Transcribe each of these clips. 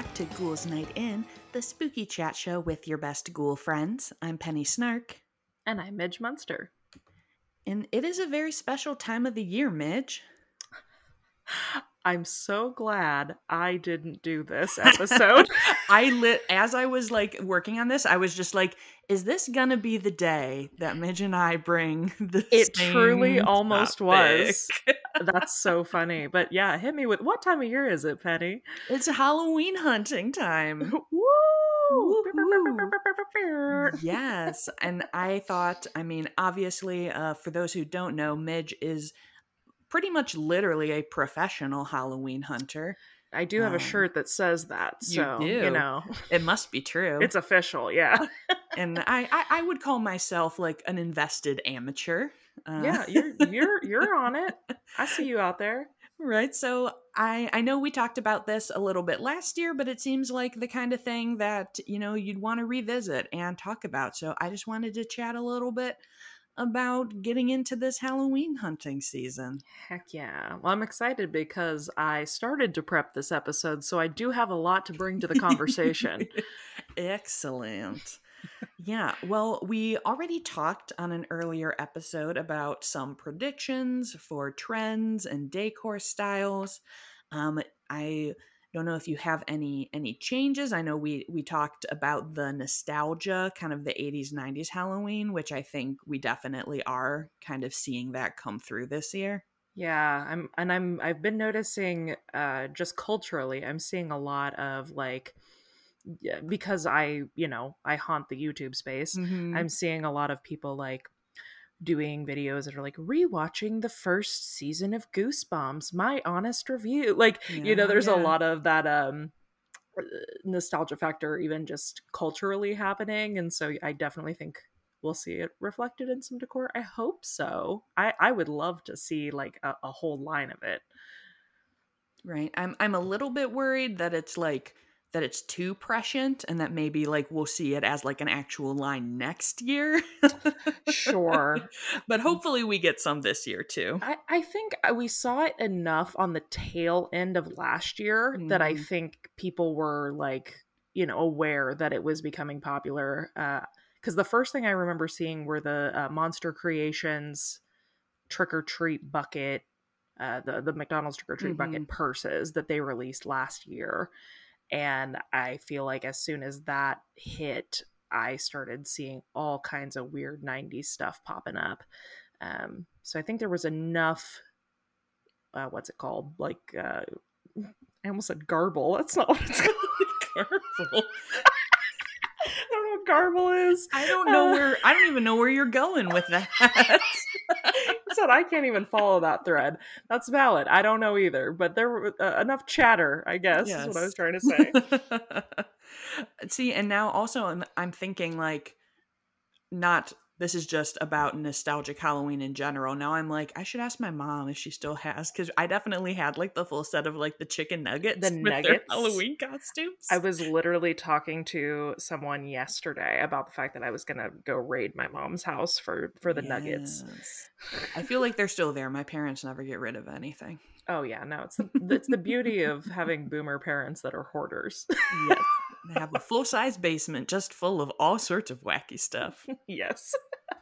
to Ghouls Night In, the spooky chat show with your best ghoul friends. I'm Penny Snark. And I'm Midge Munster. And it is a very special time of the year, Midge. I'm so glad I didn't do this episode. I lit as I was like working on this, I was just like, is this gonna be the day that Midge and I bring the It truly almost topic? was. That's so funny. But yeah, hit me with what time of year is it, Penny? It's Halloween hunting time. Woo! yes. And I thought, I mean, obviously, uh, for those who don't know, Midge is pretty much literally a professional Halloween hunter. I do have um, a shirt that says that, so you, you, know it must be true. It's official, yeah. and I, I, I, would call myself like an invested amateur. Uh, yeah, you're you're you're on it. I see you out there. Right. So I I know we talked about this a little bit last year, but it seems like the kind of thing that you know you'd want to revisit and talk about. So I just wanted to chat a little bit about getting into this Halloween hunting season. Heck yeah. Well, I'm excited because I started to prep this episode, so I do have a lot to bring to the conversation. Excellent. yeah, well, we already talked on an earlier episode about some predictions for trends and decor styles. Um, I don't know if you have any any changes. I know we we talked about the nostalgia, kind of the 80s 90s Halloween, which I think we definitely are kind of seeing that come through this year. Yeah, I'm and I'm I've been noticing uh just culturally, I'm seeing a lot of like because I, you know, I haunt the YouTube space. Mm-hmm. I'm seeing a lot of people like doing videos that are like rewatching the first season of Goosebumps, my honest review. Like, yeah, you know, there's yeah. a lot of that um uh, nostalgia factor even just culturally happening and so I definitely think we'll see it reflected in some decor. I hope so. I I would love to see like a, a whole line of it. Right. I'm I'm a little bit worried that it's like that it's too prescient and that maybe like we'll see it as like an actual line next year. sure. But hopefully we get some this year too. I, I think uh, we saw it enough on the tail end of last year mm. that I mm-hmm. think people were like, you know, aware that it was becoming popular. Because uh, the first thing I remember seeing were the uh, Monster Creations trick or treat bucket, uh, the, the McDonald's trick or treat mm-hmm. bucket purses that they released last year and I feel like as soon as that hit, I started seeing all kinds of weird 90s stuff popping up. Um, so I think there was enough, uh, what's it called? Like, uh, I almost said garble. That's not what it's called. garble. I don't know what garble is. I don't know uh, where. I don't even know where you're going with that. said I can't even follow that thread. That's valid. I don't know either, but there were uh, enough chatter. I guess yes. is what I was trying to say. See, and now also I'm, I'm thinking like not this is just about nostalgic Halloween in general. Now I'm like, I should ask my mom if she still has because I definitely had like the full set of like the chicken nuggets, the nuggets Halloween costumes. I was literally talking to someone yesterday about the fact that I was gonna go raid my mom's house for for the yes. nuggets. I feel like they're still there. My parents never get rid of anything. Oh yeah, no, it's the it's the beauty of having boomer parents that are hoarders. yes. They have a full size basement just full of all sorts of wacky stuff. yes.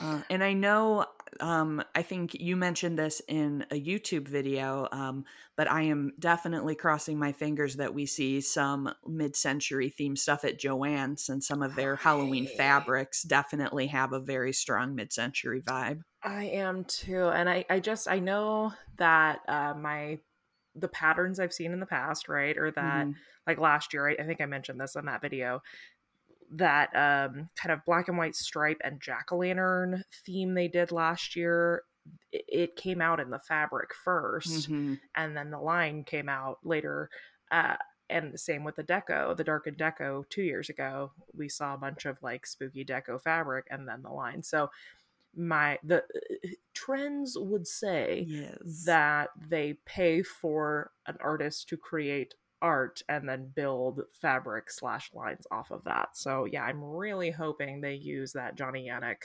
Uh, and I know, um, I think you mentioned this in a YouTube video, um, but I am definitely crossing my fingers that we see some mid century theme stuff at Joann's, and some of their Halloween fabrics definitely have a very strong mid century vibe. I am too. And I, I just, I know that uh, my, the patterns I've seen in the past, right, or that. Mm like last year I, I think i mentioned this on that video that um, kind of black and white stripe and jack-o'-lantern theme they did last year it, it came out in the fabric 1st mm-hmm. and then the line came out later uh, and the same with the deco the darkened deco two years ago we saw a bunch of like spooky deco fabric and then the line so my the uh, trends would say yes. that they pay for an artist to create art and then build fabric slash lines off of that. So yeah, I'm really hoping they use that Johnny Yannick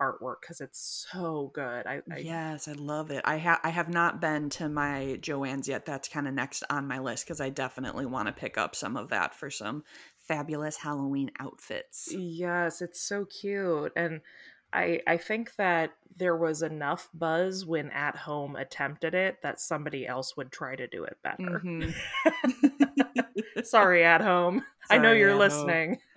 artwork because it's so good. I, I, yes, I love it. I have I have not been to my Joann's yet. That's kind of next on my list because I definitely want to pick up some of that for some fabulous Halloween outfits. Yes, it's so cute and. I, I think that there was enough buzz when at home attempted it that somebody else would try to do it better. Mm-hmm. Sorry, at home. Sorry, I know you're listening.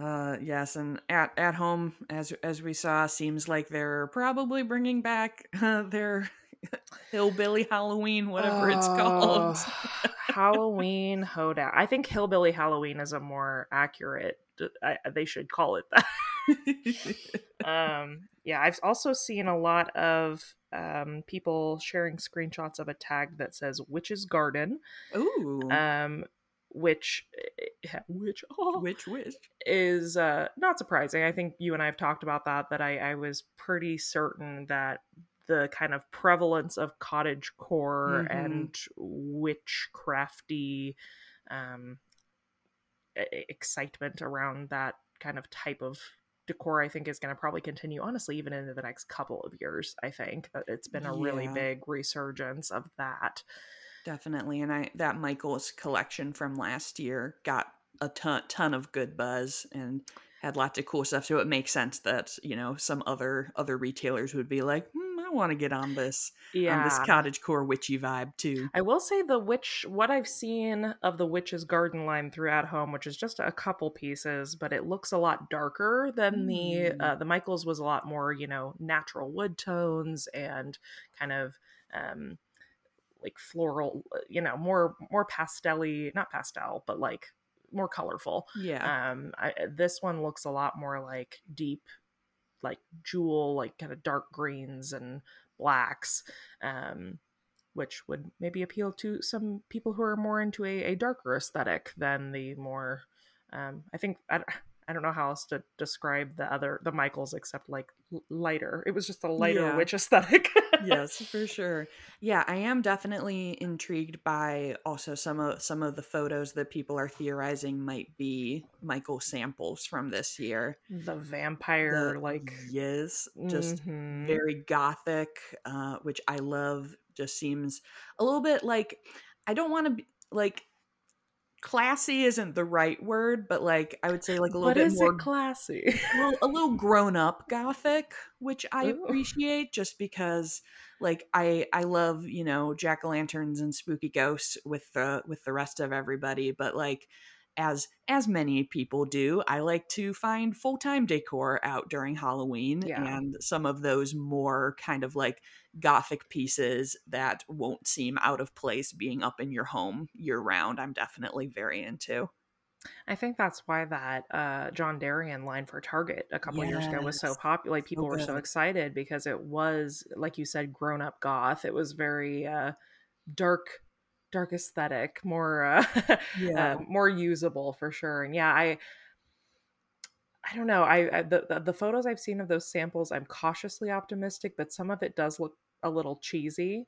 uh, yes, and at at home, as as we saw, seems like they're probably bringing back uh, their hillbilly Halloween, whatever oh, it's called. Halloween Hoedown. I think hillbilly Halloween is a more accurate. I, they should call it that. um, yeah, I've also seen a lot of um, people sharing screenshots of a tag that says "Witch's Garden." Ooh. Um, which eh, which oh, which which is uh, not surprising. I think you and I have talked about that. That I, I was pretty certain that the kind of prevalence of cottage core mm-hmm. and witchcrafty um, excitement around that kind of type of decor i think is going to probably continue honestly even into the next couple of years i think it's been a yeah. really big resurgence of that definitely and i that michael's collection from last year got a ton ton of good buzz and had lots of cool stuff so it makes sense that you know some other other retailers would be like hmm, want to get on this yeah. on this cottage core witchy vibe too. I will say the witch what I've seen of the witch's garden line throughout home, which is just a couple pieces, but it looks a lot darker than mm. the uh, the Michaels was a lot more, you know, natural wood tones and kind of um like floral, uh, you know, more more pastelly, not pastel, but like more colorful. Yeah. Um I, this one looks a lot more like deep like jewel, like kind of dark greens and blacks, um, which would maybe appeal to some people who are more into a, a darker aesthetic than the more. Um, I think I don't know how else to describe the other the Michaels except like lighter. It was just a lighter yeah. witch aesthetic. yes, for sure. Yeah, I am definitely intrigued by also some of some of the photos that people are theorizing might be Michael samples from this year. The vampire, the, like yes, just mm-hmm. very gothic, uh, which I love. Just seems a little bit like I don't want to be like classy isn't the right word, but like I would say like a little what bit more classy, well, a little grown up gothic, which I Ooh. appreciate just because like I I love you know jack o' lanterns and spooky ghosts with the with the rest of everybody, but like as as many people do, I like to find full time decor out during Halloween, yeah. and some of those more kind of like gothic pieces that won't seem out of place being up in your home year round. I'm definitely very into. I think that's why that uh, John Derian line for Target a couple yes. years ago was so popular. Like people so were so excited because it was, like you said, grown up goth. It was very uh, dark dark aesthetic, more uh, yeah. uh, more usable for sure. And yeah, I I don't know. I, I the, the, the photos I've seen of those samples, I'm cautiously optimistic, but some of it does look a little cheesy.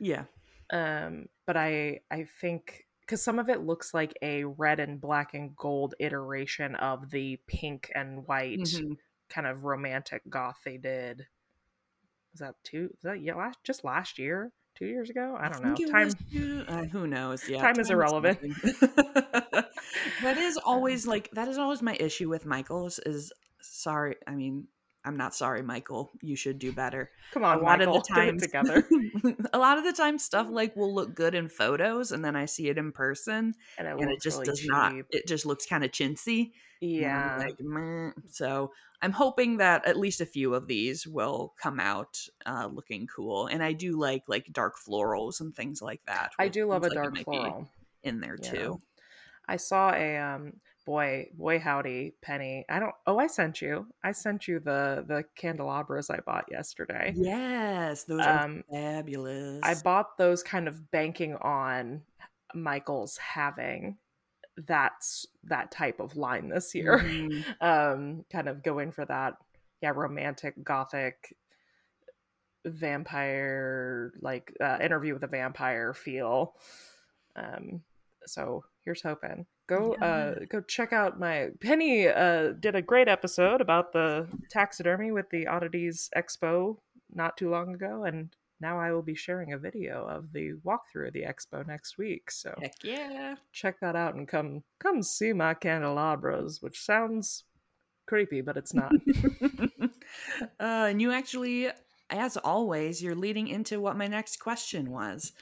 Yeah. Um, but I I think because some of it looks like a red and black and gold iteration of the pink and white mm-hmm. kind of romantic goth they did. Was that two? Was that yeah? Last just last year two years ago. I don't I know. Time. Was, uh, who knows? Yeah, time, time is irrelevant. that is always like that is always my issue with Michaels. Is sorry. I mean, I'm not sorry, Michael. You should do better. Come on, a lot Michael, of the time together. a lot of the time, stuff like will look good in photos, and then I see it in person, and it, and it just really does cheap. not. It just looks kind of chintzy. Yeah. Like, so I'm hoping that at least a few of these will come out uh, looking cool, and I do like like dark florals and things like that. I do love a like dark floral in there yeah. too. I saw a um boy boy howdy penny. I don't oh i sent you. I sent you the the candelabras i bought yesterday. Yes those um, are fabulous. i bought those kind of banking on michael's having that's that type of line this year. Mm-hmm. um kind of going for that yeah romantic gothic vampire like uh, interview with a vampire feel. Um so here's hoping. Go yeah. uh go check out my Penny uh did a great episode about the taxidermy with the Oddities Expo not too long ago and now I will be sharing a video of the walkthrough of the expo next week. So Heck yeah. Check that out and come come see my candelabras, which sounds creepy, but it's not. uh, and you actually, as always, you're leading into what my next question was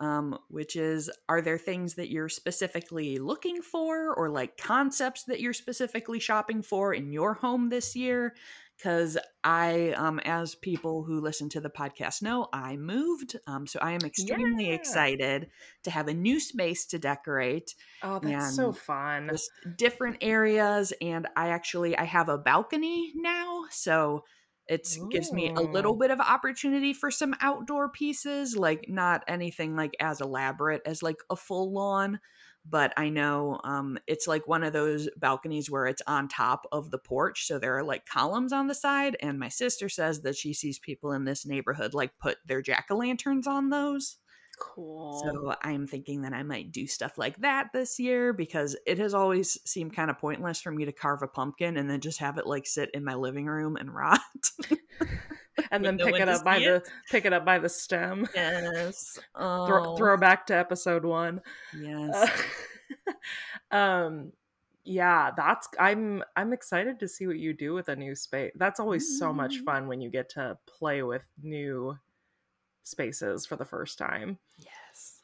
um, which is are there things that you're specifically looking for or like concepts that you're specifically shopping for in your home this year? Because I, um, as people who listen to the podcast know, I moved. Um, so I am extremely yeah. excited to have a new space to decorate. Oh, that's so fun. Different areas. And I actually, I have a balcony now. So it gives me a little bit of opportunity for some outdoor pieces, like not anything like as elaborate as like a full lawn, but I know um, it's like one of those balconies where it's on top of the porch, so there are like columns on the side. And my sister says that she sees people in this neighborhood like put their jack o' lanterns on those. Cool. So I'm thinking that I might do stuff like that this year because it has always seemed kind of pointless for me to carve a pumpkin and then just have it like sit in my living room and rot. and then no pick it up by it. the pick it up by the stem. Yes. Oh. Throw, throw back to episode one. Yes. Uh, um yeah that's i'm i'm excited to see what you do with a new space that's always mm-hmm. so much mm. fun when you get to play with new spaces for the first time. Yes.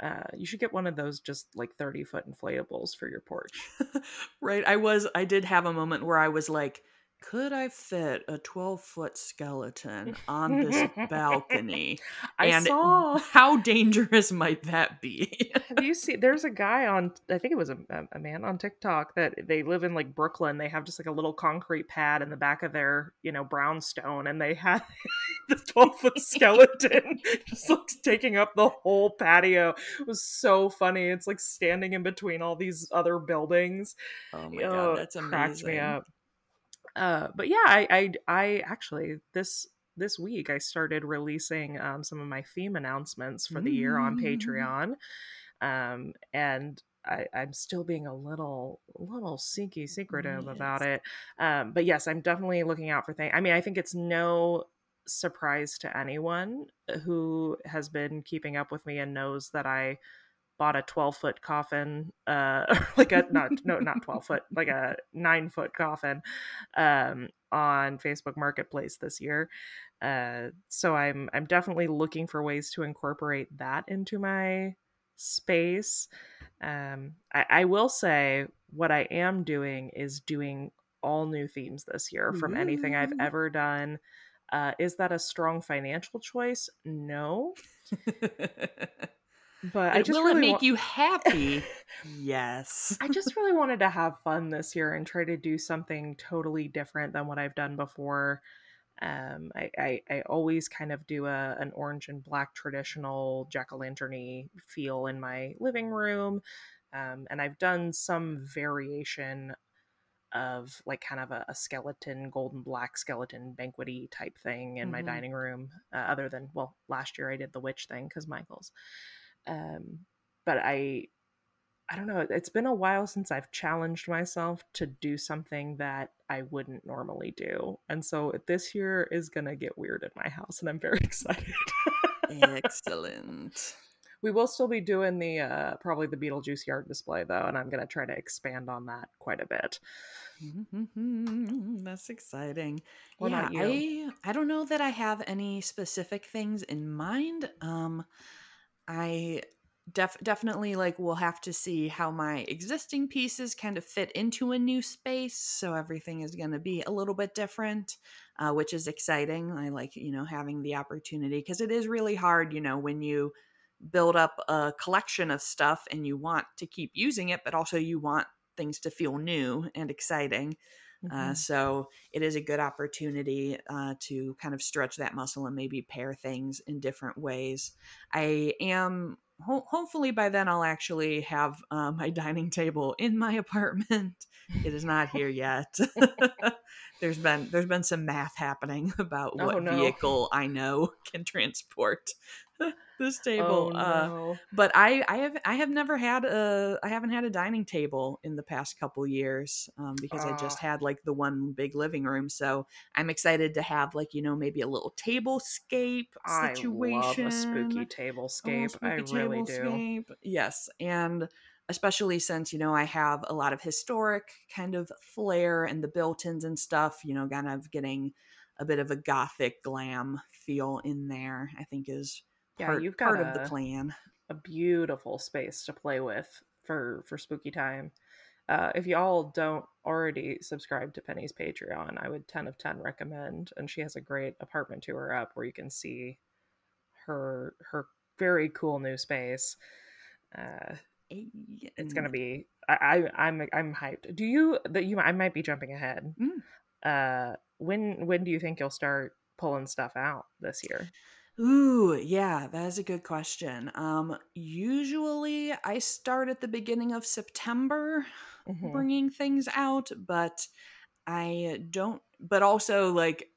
Uh, you should get one of those just like 30 foot inflatables for your porch. right. I was, I did have a moment where I was like, could I fit a 12 foot skeleton on this balcony? I and saw. How dangerous might that be? Have you seen? There's a guy on, I think it was a, a, man on TikTok that they live in like Brooklyn. They have just like a little concrete pad in the back of their, you know, brownstone, and they had the 12 foot skeleton just like taking up the whole patio. It was so funny. It's like standing in between all these other buildings. Oh my God, that's amazing. Cracked me up. Uh, but yeah, I, I, I actually this this week I started releasing um, some of my theme announcements for the mm. year on mm. Patreon, um, and I, am still being a little little sneaky secretive yes. about it. Um, but yes, I'm definitely looking out for things. I mean, I think it's no surprise to anyone who has been keeping up with me and knows that I bought a 12 foot coffin uh like a not no not 12 foot like a nine foot coffin um on facebook marketplace this year. Uh so i'm i'm definitely looking for ways to incorporate that into my space. Um i, I will say what i am doing is doing all new themes this year from anything i've ever done. Uh, is that a strong financial choice? No but I just will really it make wa- you happy? yes. I just really wanted to have fun this year and try to do something totally different than what I've done before. Um, I, I, I always kind of do a an orange and black traditional jack o' lanterny feel in my living room, um, and I've done some variation of like kind of a, a skeleton, golden black skeleton banquety type thing in mm-hmm. my dining room. Uh, other than well, last year I did the witch thing because Michael's. Um, but I, I don't know. It's been a while since I've challenged myself to do something that I wouldn't normally do, and so this year is gonna get weird in my house, and I'm very excited. Excellent. We will still be doing the uh, probably the Beetlejuice yard display though, and I'm gonna try to expand on that quite a bit. Mm-hmm. That's exciting. What yeah, I I don't know that I have any specific things in mind. Um, I def- definitely like will have to see how my existing pieces kind of fit into a new space so everything is going to be a little bit different uh, which is exciting. I like you know having the opportunity because it is really hard you know when you build up a collection of stuff and you want to keep using it but also you want things to feel new and exciting mm-hmm. Uh, so it is a good opportunity uh, to kind of stretch that muscle and maybe pair things in different ways. I am ho- hopefully by then I'll actually have uh, my dining table in my apartment. It is not here yet. there's been there's been some math happening about oh, what no. vehicle I know can transport this table. Oh, uh, no. but I, I have I have never had a I haven't had a dining table in the past couple years um, because I just Ah. had like the one big living room. So I'm excited to have like you know maybe a little table scape I love situation. a spooky a tablescape. little I really do. Yes, and especially since you know I have a lot of historic kind of flair and the built-ins and stuff. You know, kind of getting a bit of a gothic glam feel in there. I think is Yeah, part you've got part of the a- plan. a beautiful space to play with for for spooky time. Uh, if y'all don't already subscribe to Penny's Patreon, I would 10 of 10 recommend. And she has a great apartment tour up where you can see her her very cool new space. Uh, it's gonna be I, I I'm I'm hyped. Do you that you I might be jumping ahead. Mm. Uh, when when do you think you'll start pulling stuff out this year? Ooh, yeah, that is a good question. Um, usually I start at the beginning of September Mhm. bringing things out, but I don't. But also, like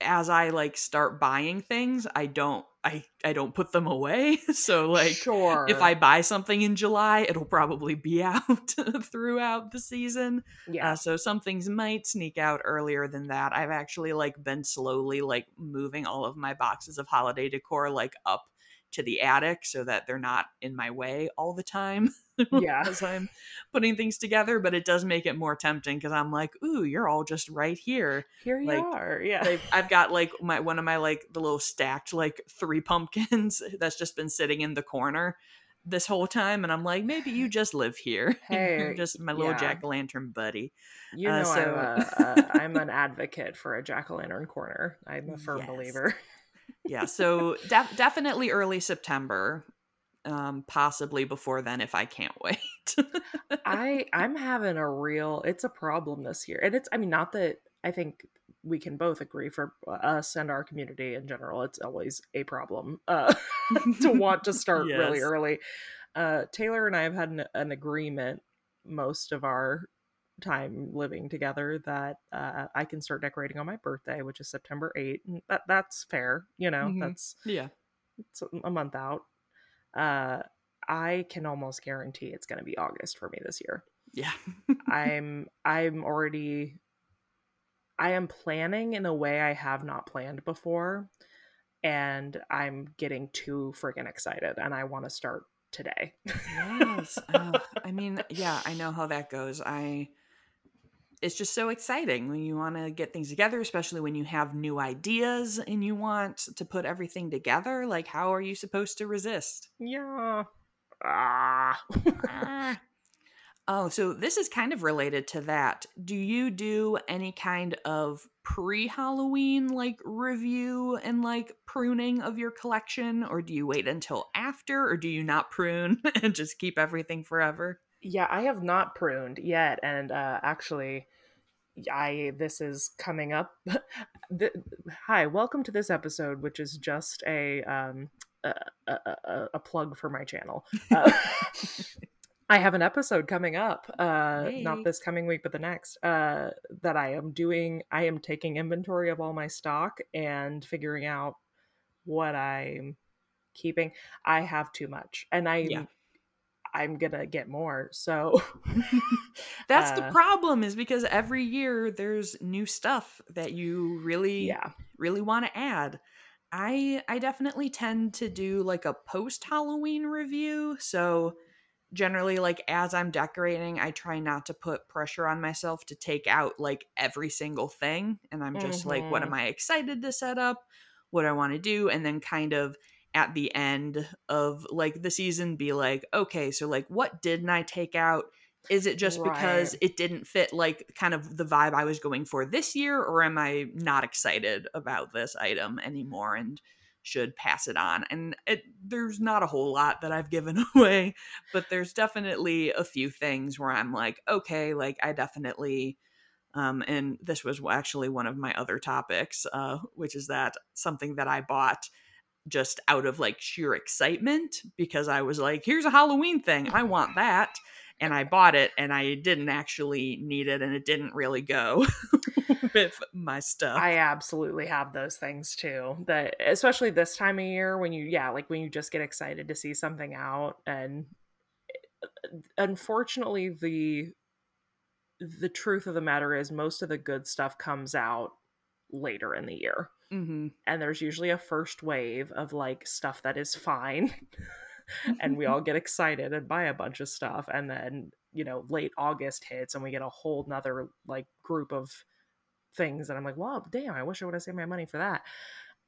as I like start buying things, I don't. I I don't put them away. so like. sure, If I buy something in July, it'll probably be out throughout the season. yeah Uh, so some things might sneak out earlier than that. I've actually like been slowly like moving all of my boxes of holiday decor like up to the attic so that they're not in my way all the time Yeah. as I'm putting things together. But it does make it more tempting because I'm like, ooh, you're all just right here. here you like, are. Yeah, I've, got like my one of my like the little stacked like three pumpkins that's just been sitting in the corner this whole time, and I'm like, maybe you just live here. You're Hey, just my little yeah. jack o' lantern buddy. You Uh, know, so- I'm, a, a, I'm an advocate for a jack o' lantern corner. I'm a firm Yes. believer. Yeah so def- definitely early september um possibly before then if i can't wait I I'm having a real. It's a problem this year, and it's. I mean, not that I think we can both agree for us and our community in general. It's always a problem uh, to want to start really early. Uh, Taylor and I have had an, an agreement most of our time living together that uh, I can start decorating on my birthday, which is September 8th. And that that's fair, you know. Mhm. That's yeah it's a month out. Uh, I can almost guarantee it's going to be August for me this year. yeah I'm I'm already I am planning in a way I have not planned before and I'm getting too freaking excited and I want to start today. yes oh, i mean yeah i know how that goes i it's just so exciting when you want to get things together especially when you have new ideas and you want to put everything together like how are you supposed to resist yeah. Ah. Ah. oh, so this is kind of related to that. Do you do any kind of pre Halloween like review and like pruning of your collection, or do you wait until after, or do you not prune and just keep everything forever? Yeah, I have not pruned yet, and uh, actually, I this is coming up. the, hi, welcome to this episode, which is just a um a, a, a, plug for my channel. Uh, I have an episode coming up, uh, Hey. not this coming week, but the next, uh, that I am doing. I am taking inventory of all my stock and figuring out what I'm keeping. I have too much, and I. Yeah. I'm gonna get more. So That's the Uh, problem, is because every year there's new stuff that you really yeah, really want to add. I I definitely tend to do like a post Halloween review. So generally like as I'm decorating, I try not to put pressure on myself to take out like every single thing and I'm just like what am I excited to set up? What I want to do and then kind of at the end of like the season be like, okay, so like what didn't I take out? Is it just because it didn't fit like kind of the vibe I was going for this year, or am I not excited about this item anymore and should pass it on? And it there's not a whole lot that I've given away, but there's definitely a few things where I'm like, okay, like I definitely um, and this was actually one of my other topics, uh, which is that something that I bought just out of like sheer excitement because I was like, here's a Halloween thing. I want that. and I bought it and I didn't actually need it and it didn't really go with my stuff. I absolutely have those things too. That especially this time of year when you yeah, like when you just get excited to see something out and unfortunately the the truth of the matter is most of the good stuff comes out later in the year. Mm-hmm. And there's usually a first wave of like stuff that is fine. and we all get excited and buy a bunch of stuff. And then, you know, late August hits and we get a whole nother like group of things. And I'm like, well, damn, I wish I would have saved my money for that.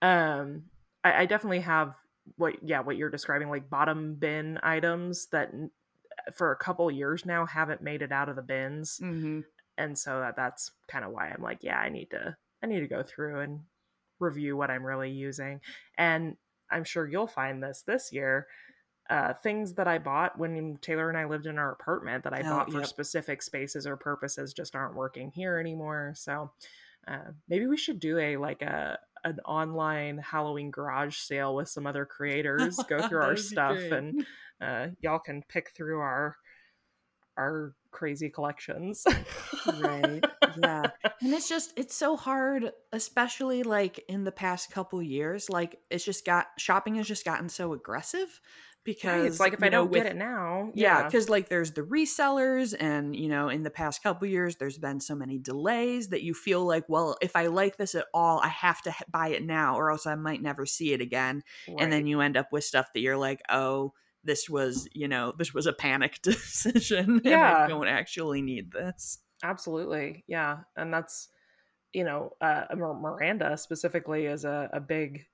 Um, I, I definitely have what, yeah, what you're describing, like bottom bin items that for a couple years now haven't made it out of the bins. Mm-hmm. And so that, that's kind of why I'm like, yeah, I need to, I need to go through and review what I'm really using. And I'm sure you'll find this this year. Uh, things that I bought when Taylor and I lived in our apartment that I oh, bought for yep. specific spaces or purposes just aren't working here anymore. So uh, maybe we should do a like a an online Halloween garage sale with some other creators. Go through our stuff and uh, y'all can pick through our our crazy collections. right. Yeah. And it's just it's so hard, especially like in the past couple years. Like it's just got shopping has just gotten so aggressive because right. it's like if I know, don't with, get it now. Yeah, because yeah, like there's the resellers and you know, in the past couple years there's been so many delays that you feel like, well, if I like this at all, I have to buy it now or else I might never see it again. Right. And then you end up with stuff that you're like, "Oh, this was, you know, this was a panic decision. Yeah. I don't actually need this. Absolutely. Yeah. And that's, you know, uh, Miranda specifically is a, a big,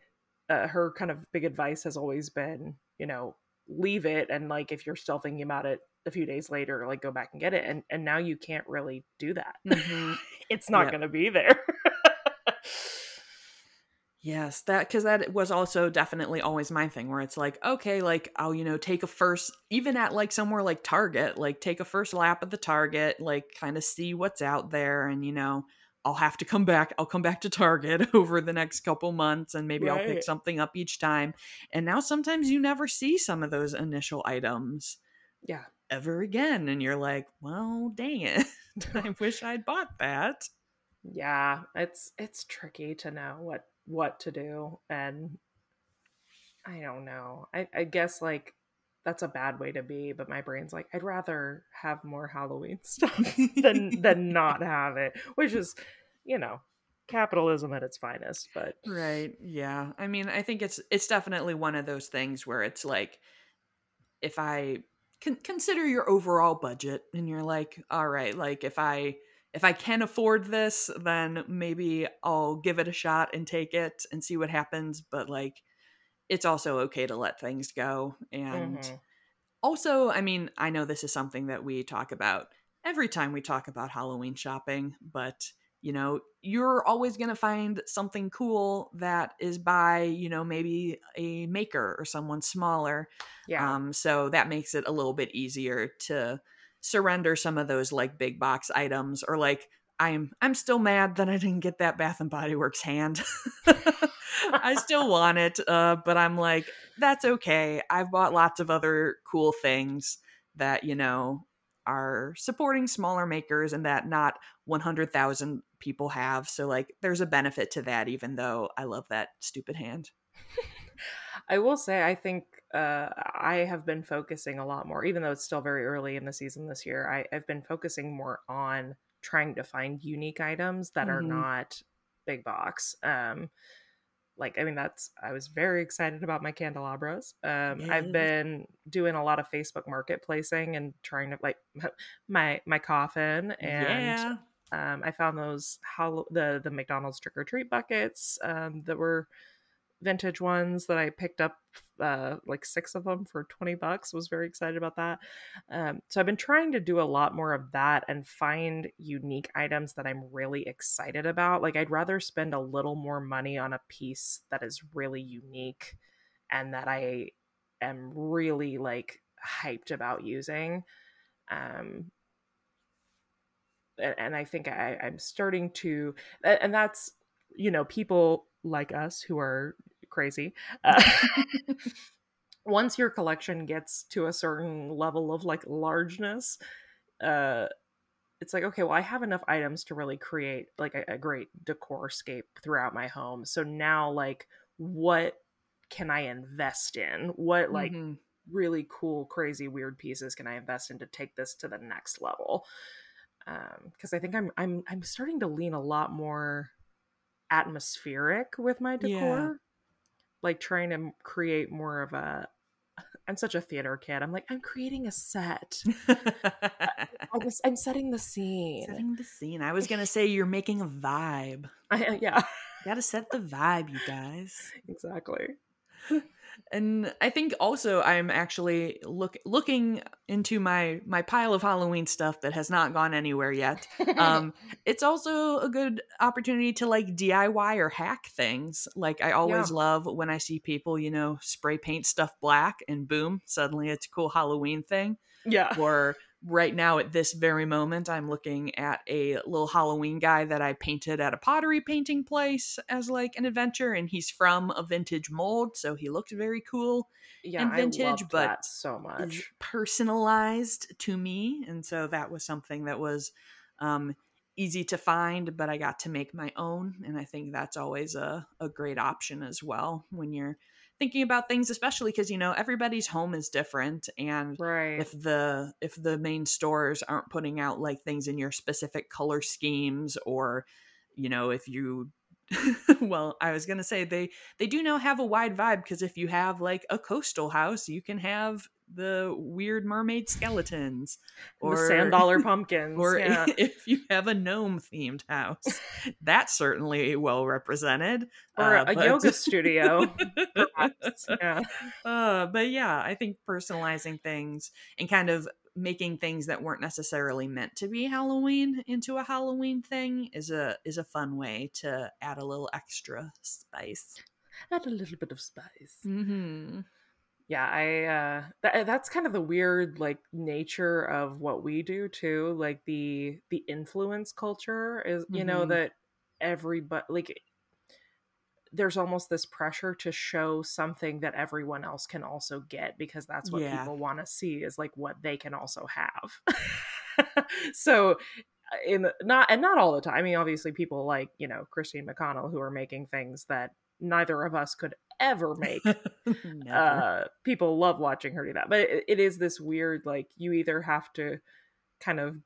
uh, her kind of big advice has always been, you know, leave it. And like, if you're still thinking about it a few days later, like go back and get it. And, and now you can't really do that. Mm-hmm. it's not yep. going to be there. Yes, that because that was also definitely always my thing where it's like, okay, like I'll, you know, take a first, even at like somewhere like Target, like take a first lap at the Target, like kind of see what's out there. And, you know, I'll have to come back. I'll come back to Target over the next couple months and maybe right. I'll pick something up each time. And now sometimes you never see some of those initial items. Yeah. Ever again. And you're like, well, dang it. I wish I'd bought that. Yeah, it's it's tricky to know what what to do and i don't know. I, I guess like that's a bad way to be but my brain's like i'd rather have more halloween stuff than than not have it which is you know capitalism at its finest but right yeah. I mean i think it's it's definitely one of those things where it's like if i can consider your overall budget and you're like all right like if i if I can afford this, then maybe I'll give it a shot and take it and see what happens. But like, it's also okay to let things go. And mm-hmm. also, I mean, I know this is something that we talk about every time we talk about Halloween shopping, but you know, you're always going to find something cool that is by, you know, maybe a maker or someone smaller. Yeah. Um, so that makes it a little bit easier to surrender some of those like big box items or like I'm I'm still mad that I didn't get that Bath and Body Works hand. I still want it, uh, but I'm like, that's okay. I've bought lots of other cool things that you know are supporting smaller makers and that not 100,000 people have. So like, there's a benefit to that, even though I love that stupid hand. I will say, I think uh, I have been focusing a lot more, even though it's still very early in the season this year. I, have been focusing more on trying to find unique items that mm-hmm. are not big box. Um, like, I mean, that's I was very excited about my candelabras. Um, yes. I've been doing a lot of Facebook marketplacing and trying to like my my coffin and. Yeah. Um, I found those how the the McDonald's trick or treat buckets um, that were vintage ones that I picked up uh, like six of them for 20 bucks. Was very excited about that. Um, so I've been trying to do a lot more of that and find unique items that I'm really excited about. Like I'd rather spend a little more money on a piece that is really unique and that I am really like hyped about using. Um, and I think I, I'm starting to, and that's you know people like us who are crazy uh, once your collection gets to a certain level of like largeness, uh it's like okay well i have enough items to really create like a, a, great decor scape throughout my home so now like what can i invest in what like mm-hmm. really cool crazy weird pieces can i invest in to take this to the next level because um, i think i'm i'm i'm starting to lean a lot more atmospheric with my decor. Like trying to create more of a I'm such a theater kid. I'm like, I'm creating a set. I I'm setting the scene. Setting the scene. I was gonna say you're making a vibe. I, uh, yeah, got to set the vibe, you guys. Exactly and I think also I'm actually look looking into my my pile of Halloween stuff that has not gone anywhere yet. Um, it's also a good opportunity to like DIY or hack things. Like I always yeah. love when I see people, you know, spray paint stuff black and boom, suddenly it's a cool Halloween thing. Yeah. Or right now at this very moment i'm looking at a little halloween guy that i painted at a pottery painting place as like an adventure and he's from a vintage mold so he looked very cool yeah, and vintage but so much. personalized to me and so that was something that was um, easy to find but i got to make my own and i think that's always a, a great option as well when you're thinking about things especially because you know everybody's home is different and right. if the if the main stores aren't putting out like things in your specific color schemes or you know if you well i was gonna say they they do now have a wide vibe because if you have like a coastal house you can have the weird mermaid skeletons or the sand dollar pumpkins or yeah. if you have a gnome themed house that's certainly well represented or uh, a but... yoga studio yeah uh, but yeah i think personalizing things and kind of making things that weren't necessarily meant to be halloween into a halloween thing is a is a fun way to add a little extra spice. Add a little bit of spice. Mm-hmm. Yeah i uh that, that's kind of the weird like nature of what we do too like the the influence culture is you mm-hmm. know that everybody like there's almost this pressure to show something that everyone else can also get because that's what yeah. people want to see is like what they can also have so in not and not all the time i mean obviously people like you know christine mcconnell who are making things that neither of us could ever make. uh, people love watching her do that, but it, it is this weird like you either have to kind of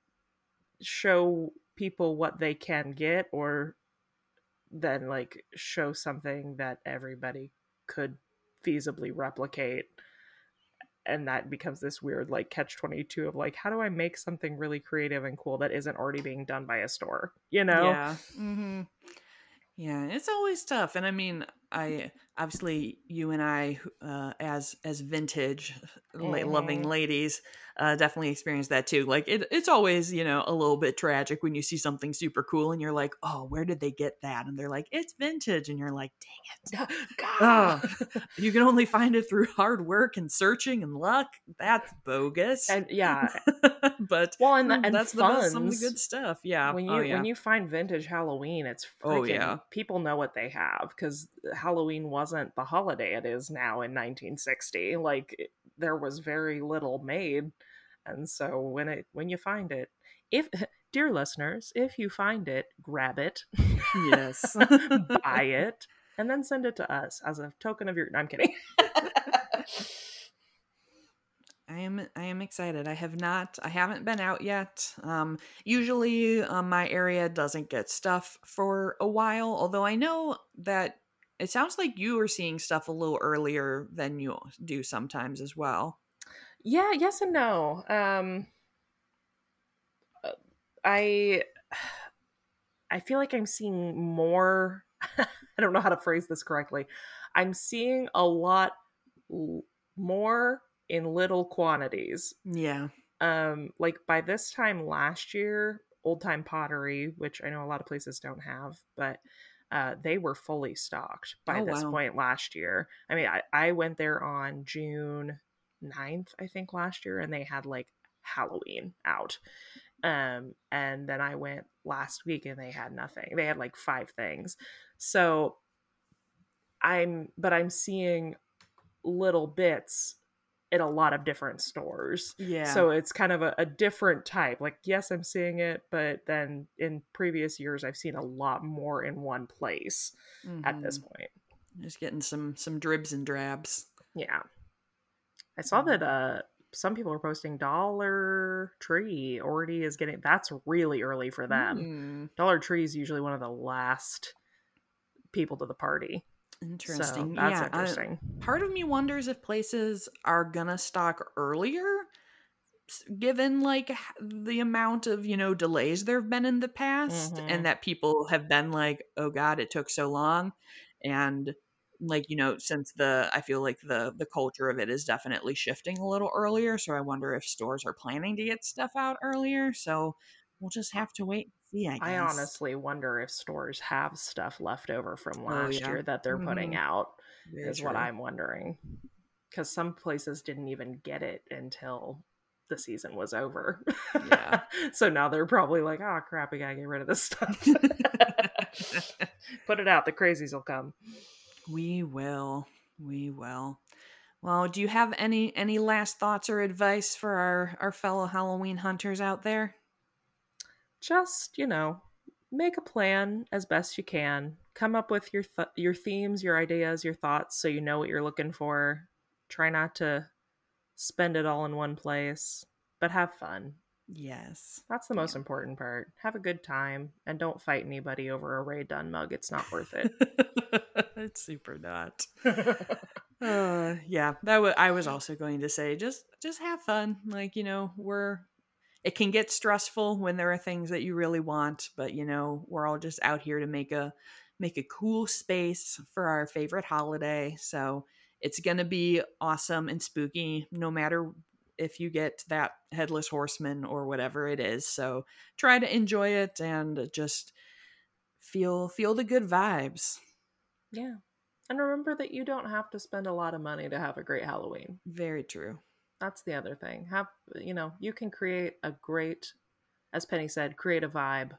show people what they can get, or then like show something that everybody could feasibly replicate and that becomes this weird like catch 22 of like how do i make something really creative and cool that isn't already being done by a store? You know? Yeah. Mm-hmm. yeah it's always tough and i mean i obviously you and I, uh, as as vintage mm-hmm. loving ladies, uh, definitely experience that too. Like it, it's always you know a little bit tragic when you see something super cool and you're like, oh, where did they get that? And they're like, it's vintage, and you're like, dang it, oh, you can only find it through hard work and searching and luck. That's bogus. And yeah, but well, and, and that's funds, the some of the good stuff. Yeah, when oh, you oh, yeah. when you find vintage Halloween, it's freaking, oh yeah, people know what they have because Halloween was wasn't the holiday it is now in 1960 like there was very little made and so when it when you find it if dear listeners if you find it grab it yes buy it and then send it to us as a token of your no, i'm kidding I am I am excited. I have not I haven't been out yet. Um usually um, my area doesn't get stuff for a while, although I know that it sounds like you are seeing stuff a little earlier than you do sometimes as well. Yeah, yes and no. Um uh, I I feel like I'm seeing more I don't know how to phrase this correctly. I'm seeing a lot l- more in little quantities. Yeah. Um like by this time last year, old time pottery, which I know a lot of places don't have, but uh, they were fully stocked by oh, this wow. point last year. I mean, I, I went there on June 9th, I think, last year, and they had like Halloween out. Um, and then I went last week and they had nothing. They had like five things. So I'm, but I'm seeing little bits in a lot of different stores. Yeah. So it's kind of a, a, different type. Like, yes, I'm seeing it, but then in previous years, I've seen a lot more in one place mm-hmm. at this point. Just getting some some dribs and drabs. Yeah. I saw that mm-hmm. uh some people are posting Dollar Tree already is getting that's really early for them. Mm. Dollar Tree is usually one of the last people to the party. Interesting. So that's yeah, interesting. I, part of me wonders if places are gonna stock earlier given like the amount of you know delays there have been in the past mm-hmm. and that people have been like oh god it took so long and like you know since the i feel like the the culture of it is definitely shifting a little earlier so i wonder if stores are planning to get stuff out earlier so we'll just have to wait see i, I honestly wonder if stores have stuff left over from oh, last oh, yeah. year that they're mm-hmm. putting out Very is true. what i'm wondering because some places didn't even get it until the season was over yeah so now they're probably like oh crap we gotta get rid of this stuff put it out the crazies will come we will. We will. Well, do you have any any last thoughts or advice for our our fellow Halloween hunters out there? Just, you know, make a plan as best you can. Come up with your th- your themes, your ideas, your thoughts so you know what you're looking for. Try not to spend it all in one place, but have fun. Yes. That's the most yeah. important part. Have a good time and don't fight anybody over a Rae Dunn mug. It's not worth it. it's super not. uh, yeah, that w- I was also going to say just just have fun. Like, you know, we're it can get stressful when there are things that you really want, but you know, we're all just out here to make a make a cool space for our favorite holiday. So, it's going to be awesome and spooky no matter if you get that headless horseman or whatever it is. So try to enjoy it and just feel feel the good vibes. Yeah. And remember that you don't have to spend a lot of money to have a great Halloween. Very true. That's the other thing. Have you know, you can create a great as Penny said, create a vibe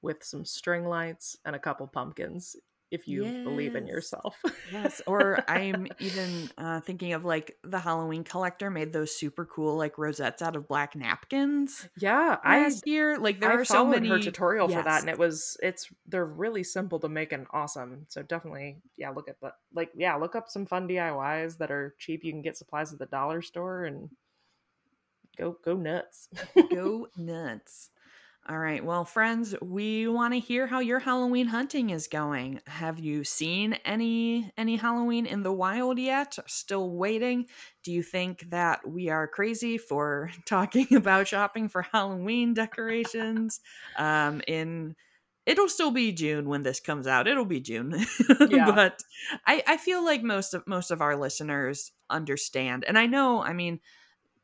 with some string lights and a couple pumpkins if you yes. believe in yourself. yes. Or I'm even uh, thinking of like the Halloween collector made those super cool like rosettes out of black napkins. Yeah, last I year like there I are so many her tutorial yes. for that, and it was it's they're really simple to make and awesome. So definitely, yeah, look at the like yeah, look up some fun DIYs that are cheap. You can get supplies at the dollar store and go go nuts. go nuts. All right. Well, friends, we want to hear how your Halloween hunting is going. Have you seen any any Halloween in the wild yet? Still waiting? Do you think that we are crazy for talking about shopping for Halloween decorations? um in it'll still be June when this comes out. It'll be June. Yeah. but I I feel like most of most of our listeners understand. And I know, I mean,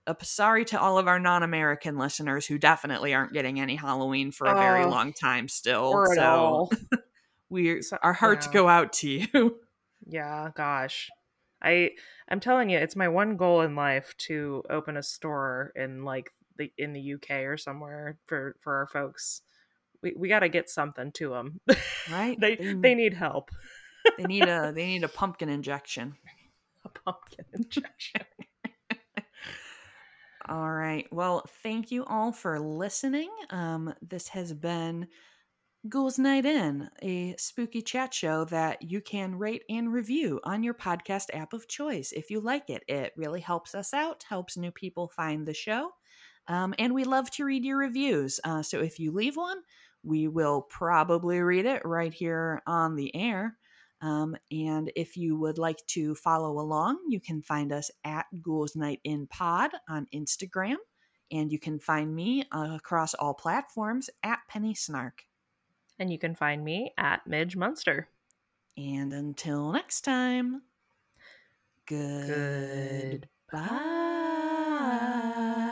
a sorry to all of our non-American listeners who definitely aren't getting any Halloween for a very uh, long time still. Or so we our hearts yeah. go out to you. Yeah, gosh. I I'm telling you, it's my one goal in life to open a store in like the in the UK or somewhere for for our folks. We we got to get something to them. Right? they they, they need help. they need a they need a pumpkin injection. A pumpkin injection. All right. Well, thank you all for listening. Um, this has been Ghouls Night In, a spooky chat show that you can rate and review on your podcast app of choice if you like it. It really helps us out, helps new people find the show. Um, and we love to read your reviews. Uh, so if you leave one, we will probably read it right here on the air. Um, and if you would like to follow along, you can find us at Ghouls Night in Pod on Instagram. And you can find me across all platforms at Penny Snark. And you can find me at Midge Munster. And until next time, good. Goodbye.